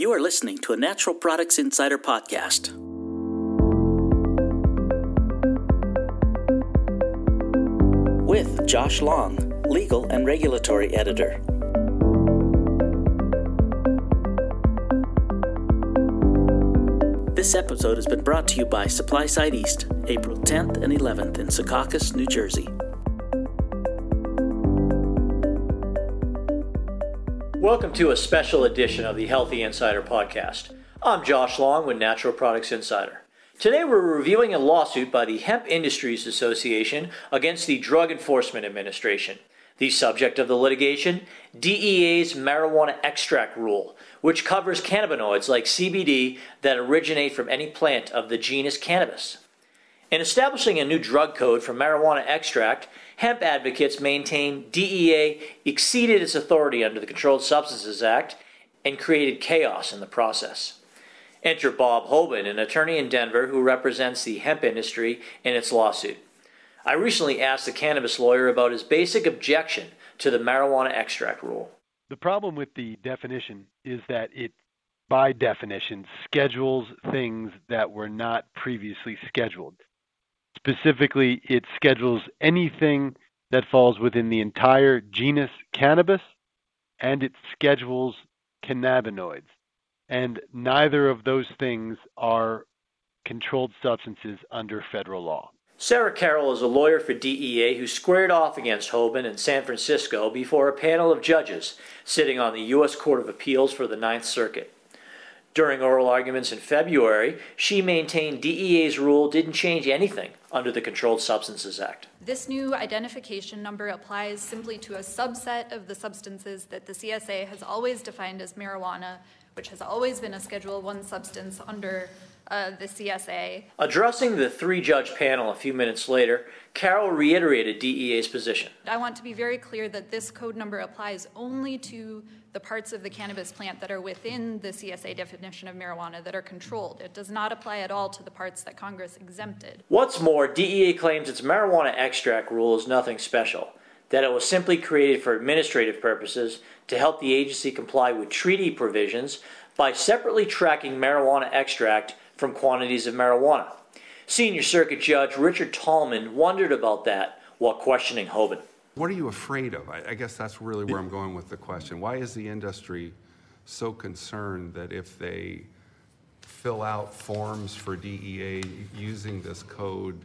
You are listening to a Natural Products Insider podcast. With Josh Long, Legal and Regulatory Editor. This episode has been brought to you by Supply Side East, April 10th and 11th in Secaucus, New Jersey. Welcome to a special edition of the Healthy Insider podcast. I'm Josh Long with Natural Products Insider. Today we're reviewing a lawsuit by the Hemp Industries Association against the Drug Enforcement Administration. The subject of the litigation DEA's marijuana extract rule, which covers cannabinoids like CBD that originate from any plant of the genus cannabis. In establishing a new drug code for marijuana extract, hemp advocates maintain DEA exceeded its authority under the Controlled Substances Act and created chaos in the process. Enter Bob Hoban, an attorney in Denver who represents the hemp industry in its lawsuit. I recently asked a cannabis lawyer about his basic objection to the marijuana extract rule. The problem with the definition is that it, by definition, schedules things that were not previously scheduled. Specifically, it schedules anything that falls within the entire genus cannabis, and it schedules cannabinoids. And neither of those things are controlled substances under federal law. Sarah Carroll is a lawyer for DEA who squared off against Hoban in San Francisco before a panel of judges sitting on the U.S. Court of Appeals for the Ninth Circuit. During oral arguments in February, she maintained DEA's rule didn't change anything under the Controlled Substances Act. This new identification number applies simply to a subset of the substances that the CSA has always defined as marijuana, which has always been a Schedule 1 substance under uh, the CSA. Addressing the three judge panel a few minutes later, Carroll reiterated DEA's position. I want to be very clear that this code number applies only to the parts of the cannabis plant that are within the CSA definition of marijuana that are controlled. It does not apply at all to the parts that Congress exempted. What's more, DEA claims its marijuana extract rule is nothing special, that it was simply created for administrative purposes to help the agency comply with treaty provisions by separately tracking marijuana extract from quantities of marijuana. Senior Circuit Judge Richard Tallman wondered about that while questioning Hoban. What are you afraid of? I, guess that's really where I'm going with the question. Why is the industry so concerned that if they fill out forms for DEA using this code,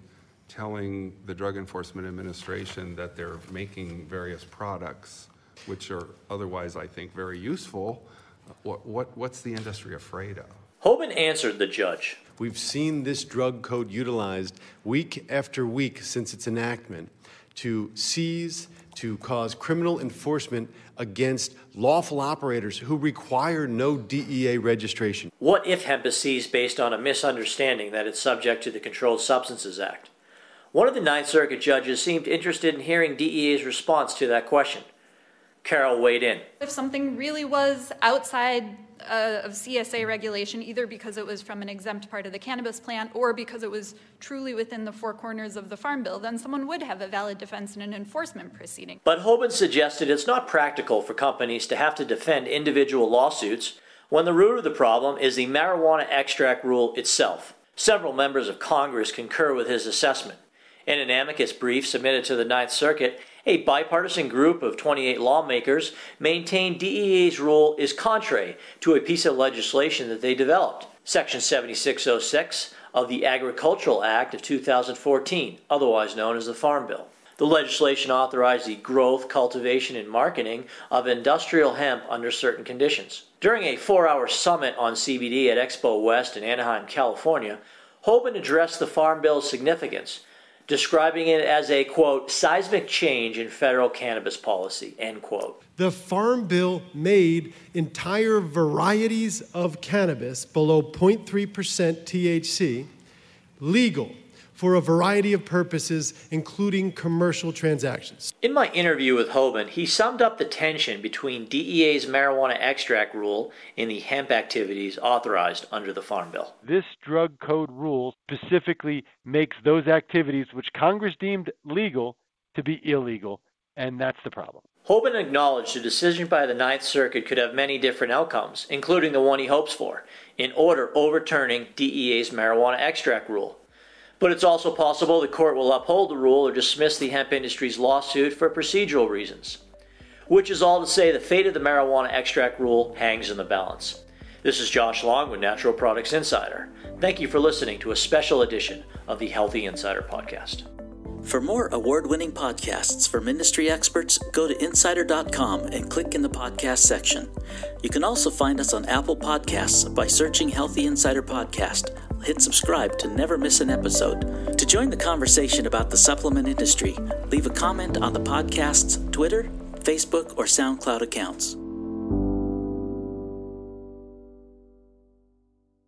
telling the Drug Enforcement Administration that they're making various products, which are otherwise, I think, very useful, what, what, what's the industry afraid of? Hoban answered the judge. We've seen this drug code utilized week after week since its enactment to seize, to cause criminal enforcement against lawful operators who require no DEA registration. What if hemp is seized based on a misunderstanding that it's subject to the Controlled Substances Act? One of the Ninth Circuit judges seemed interested in hearing DEA's response to that question. Carroll weighed in. If something really was outside uh, of CSA regulation, either because it was from an exempt part of the cannabis plant or because it was truly within the four corners of the Farm Bill, then someone would have a valid defense in an enforcement proceeding. But Hoban suggested it's not practical for companies to have to defend individual lawsuits when the root of the problem is the marijuana extract rule itself. Several members of Congress concur with his assessment. In an amicus brief submitted to the Ninth Circuit, a bipartisan group of 28 lawmakers maintained DEA's rule is contrary to a piece of legislation that they developed, Section 7606 of the Agricultural Act of 2014, otherwise known as the Farm Bill. The legislation authorized the growth, cultivation, and marketing of industrial hemp under certain conditions. During a four hour summit on CBD at Expo West in Anaheim, California, Hoban addressed the Farm Bill's significance describing it as a quote seismic change in federal cannabis policy end quote. The farm bill made entire varieties of cannabis below 0.3% thc legal for a variety of purposes, including commercial transactions. In my interview with Hoban, he summed up the tension between DEA's marijuana extract rule and the hemp activities authorized under the Farm Bill. This drug code rule specifically makes those activities which Congress deemed legal to be illegal And that's the problem. Hoban acknowledged a decision by the Ninth Circuit could have many different outcomes, including the one he hopes for, in order overturning DEA's marijuana extract rule. But it's also possible the court will uphold the rule or dismiss the hemp industry's lawsuit for procedural reasons. Which is all to say the fate of the marijuana extract rule hangs in the balance. This is Josh Long with Natural Products Insider. Thank you for listening to a special edition of the Healthy Insider Podcast. For more award winning podcasts from industry experts, go to insider.com and click in the podcast section. You can also find us on Apple Podcasts by searching Healthy Insider Podcast. Hit subscribe to never miss an episode. To join the conversation about the supplement industry, leave a comment on the podcast's Twitter, Facebook, or SoundCloud accounts.